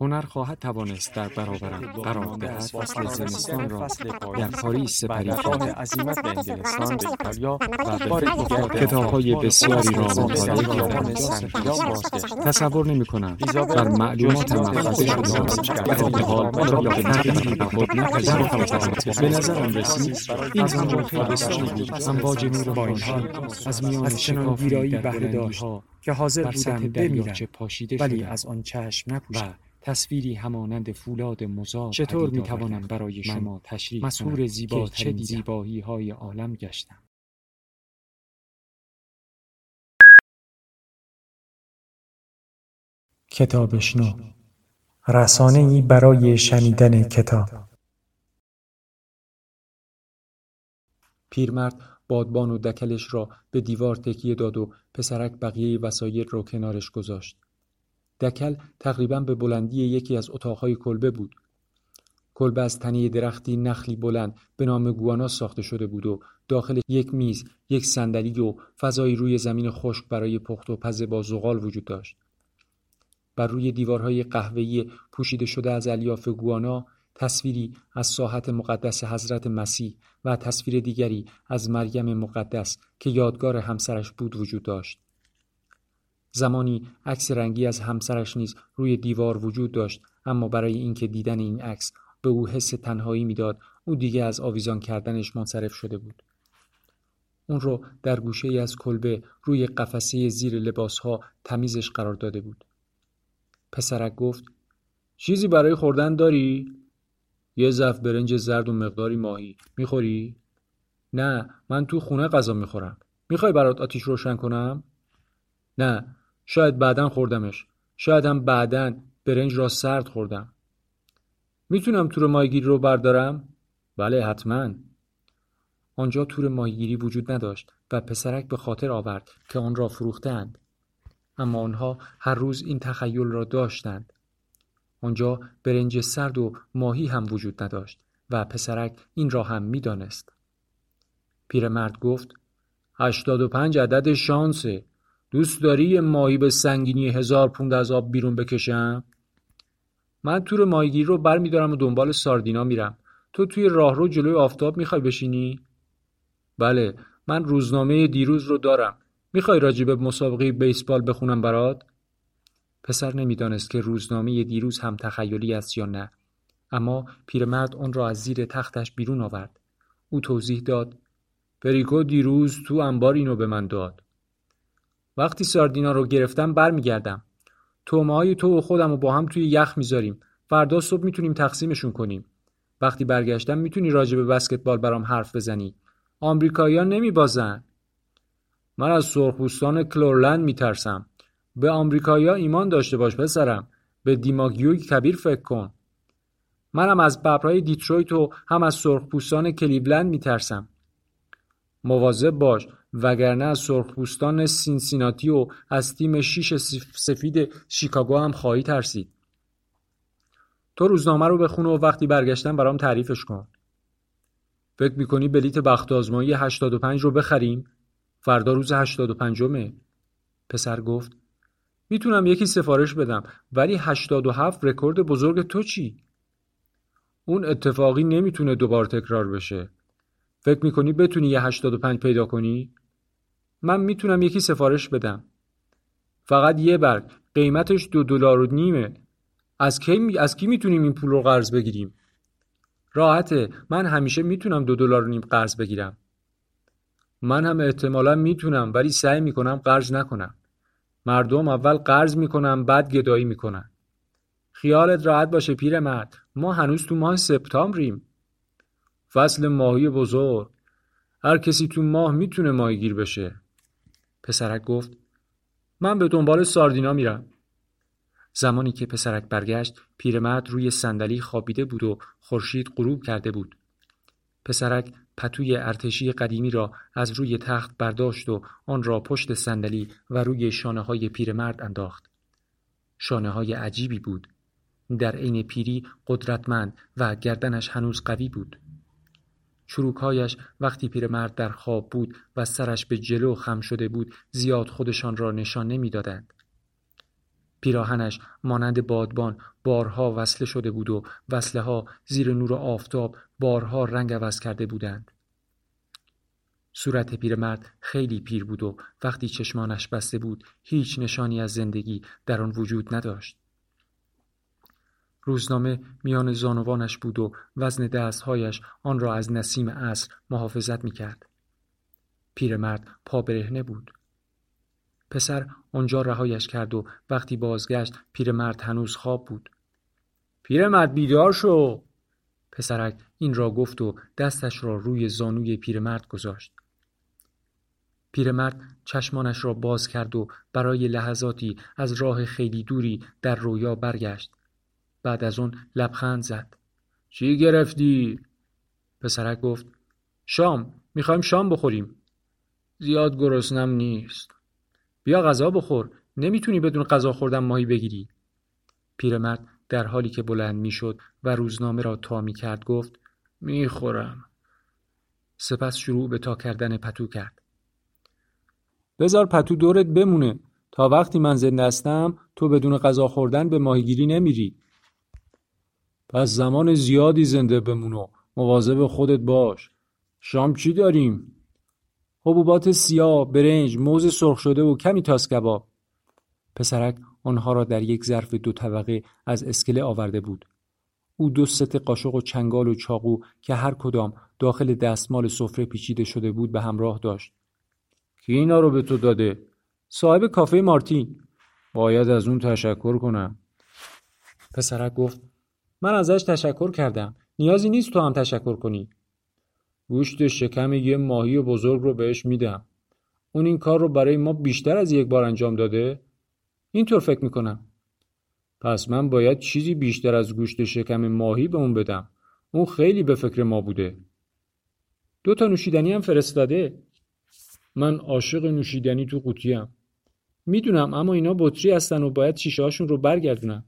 هنر خواهد توانست در برابرم قرار دهد. فصل زمستان را در پاریس سپری کنم عزیمت به انگلستان به ایتالیا و به دیگر کتاب‌های آفریقا بسیاری را مطالعه کردم. تصور نمی کنم ایزابل بر معلوماتم جزئیات مفاده خود شده را است در حال آن آن را به تغییری به خود نپذیرفتم به به نظرم رسید این همون خیلی داشته بود. امواج نور با این خورشید حال از میان شکافی ویرایی در بهره داشت که حاضر بودم بمیرم ولی از آن چشم و نپوشم تصویری همانند فولاد مزار چطور می‌توانم آوردم برای شما تشریح زیباترین که چه؟ زیبایی های عالم گشتم کتابشنو رسانه ای برای شنیدن کتاب پیرمرد بادبان و دکلش را به دیوار تکیه داد و پسرک بقیه وسایل را کنارش گذاشت. دکل تقریبا به بلندی یکی از اتاقهای کلبه بود. کلبه از تنه درختی نخلی بلند به نام گوانا ساخته شده بود و داخل یک میز، یک صندلی و فضایی روی زمین خشک برای پخت و پز با زغال وجود داشت. بر روی دیوارهای قهوه‌ای پوشیده شده از الیاف گوانا تصویری از ساحت مقدس حضرت مسیح و تصویر دیگری از مریم مقدس که یادگار همسرش بود وجود داشت. زمانی عکس رنگی از همسرش نیز روی دیوار وجود داشت اما برای اینکه دیدن این عکس به او حس تنهایی می‌داد او دیگه از آویزان کردنش منصرف شده بود. اون رو در گوشه ای از کلبه روی قفسه زیر لباسها تمیزش قرار داده بود. پسرک گفت چیزی برای خوردن داری؟ یه ظرف برنج زرد و مقداری ماهی می‌خوری؟ نه من تو خونه غذا می‌خورم می‌خوای برات آتیش روشن کنم؟ نه شاید بعدا خوردمش. شاید هم بعدا برنج را سرد خوردم. می‌تونم تور ماهیگیری رو بردارم؟ بله حتما. آنجا تور ماهیگیری وجود نداشت و پسرک به خاطر آورد که آن را فروختند. اما آنها هر روز این تخیل را داشتند. آنجا برنج سرد و ماهی هم وجود نداشت و پسرک این را هم می‌دانست. پیرمرد گفت هشتاد و پنج عدد شانسه دوست داری یه ماهی به سنگینی هزار پوند از آب بیرون بکشم؟ من تور ماهیگیری رو بر میدارم و دنبال ساردینا میرم تو توی راهرو جلوی آفتاب می‌خوای بشینی؟ بله من روزنامه دیروز رو دارم می‌خوای راجع به مسابقه بیسبال بخونم برات؟ پسر نمی‌دانست که روزنامه دیروز هم تخیلی است یا نه اما پیرمرد آن را از زیر تختش بیرون آورد او توضیح داد پریکو دیروز تو انبار اینو به من داد وقتی ساردینا رو گرفتم برمیگردم. تومه های تو و خودم رو با هم توی یخ می‌ذاریم. فردا صبح می‌تونیم تقسیمشون کنیم. وقتی برگشتم می‌تونی راجع به بسکتبال برام حرف بزنی. آمریکایی‌ها نمیبازن. من از سرخپوستان کلورلند میترسم. به آمریکایی‌ها ایمان داشته باش پسرم. به دیماجیوی کبیر فکر کن. منم از ببرهای دیترویت و هم از سرخپوستان کلیولند میترسم. مواظب باش. وگرنه از سرخپوستان سینسیناتی و از تیم شیش سفید شیکاگو هم خواهی ترسید تو روزنامه رو بخون و وقتی برگشتن برام تعریفش کن فکر می‌کنی بلیت بخت آزمایی 85 رو بخریم؟ فردا روز 85مه پسر گفت می‌تونم یکی سفارش بدم ولی 87 رکورد بزرگ تو چی؟ اون اتفاقی نمی‌تونه دوبار تکرار بشه فکر می‌کنی بتونی یه 85 پیدا کنی؟ من می‌تونم یکی سفارش بدم. فقط یه برگ. قیمتش دو دلار و نیمه. از کی از کی می‌تونیم این پول رو قرض بگیریم؟ راحته. من همیشه می‌تونم دو دلار و نیم قرض بگیرم. من هم احتمالا می‌تونم ولی سعی می‌کنم قرض نکنم. مردم اول قرض می‌کنن بعد گدایی می‌کنن. خیالت راحت باشه پیرمرد. ما هنوز تو ماه سپتامبریم. فصل ماهی بزرگ. هر کسی تو ماه می‌تونه ماهیگیر بشه. پسرک گفت من به دنبال ساردینا میرم زمانی که پسرک برگشت پیرمرد روی صندلی خوابیده بود و خورشید غروب کرده بود پسرک پتوی ارتشی قدیمی را از روی تخت برداشت و آن را پشت صندلی و روی شانه های پیرمرد انداخت. شانه های عجیبی بود. در عین پیری قدرتمند و گردنش هنوز قوی بود. چروکهایش وقتی پیرمرد در خواب بود و سرش به جلو خم شده بود زیاد خودشان را نشان نمی‌دادند. پیراهنش مانند بادبان بارها وصله شده بود و وصله ها زیر نور آفتاب بارها رنگ عوض کرده بودند. صورت پیرمرد خیلی پیر بود و وقتی چشمانش بسته بود هیچ نشانی از زندگی در آن وجود نداشت. روزنامه میان زانوانش بود و وزن دستهایش آن را از نسیم عصر محافظت می کرد. پیرمرد پا برهنه بود. پسر آنجا رهایش کرد و وقتی بازگشت پیرمرد هنوز خواب بود. پیرمرد بیدار شو! پسرک این را گفت و دستش را روی زانوی پیرمرد گذاشت. پیرمرد چشمانش را باز کرد و برای لحظاتی از راه خیلی دوری در رویا برگشت. بعد از اون لبخند زد. چی گرفتی؟ پسرک گفت شام می‌خوایم شام بخوریم. زیاد گرسنم نیست. بیا غذا بخور. نمی‌تونی بدون غذا خوردن ماهی بگیری. پیرمرد در حالی که بلند می‌شد و روزنامه را تا می کرد گفت می‌خورم. سپس شروع به تا کردن پتو کرد. بذار پتو دورت بمونه تا وقتی من زنده هستم تو بدون غذا خوردن به ماهیگیری نمیری. پس زمان زیادی زنده بمون و مواظب خودت باش. شام چی داریم؟ حبوبات سیاه، برنج، موز سرخ شده و کمی تاس کباب. پسرک آنها را در یک ظرف دو طبقه از اسکله آورده بود. او دو ست قاشق و چنگال و چاقو که هر کدام داخل دستمال سفره پیچیده شده بود به همراه داشت. کی اینا رو به تو داده؟ صاحب کافه مارتین. باید از اون تشکر کنم. پسرک گفت من ازش تشکر کردم. نیازی نیست تو هم تشکر کنی. گوشت شکم یه ماهی بزرگ رو بهش میدم. اون این کار رو برای ما بیشتر از یک بار انجام داده؟ اینطور فکر می‌کنم. پس من باید چیزی بیشتر از گوشت شکم ماهی به اون بدم. اون خیلی به فکر ما بوده. دو تا نوشیدنی هم فرستاده. من عاشق نوشیدنی تو قوطیم. می‌دونم اما اینا بطری هستن و باید شیشه هاشون رو برگردونم.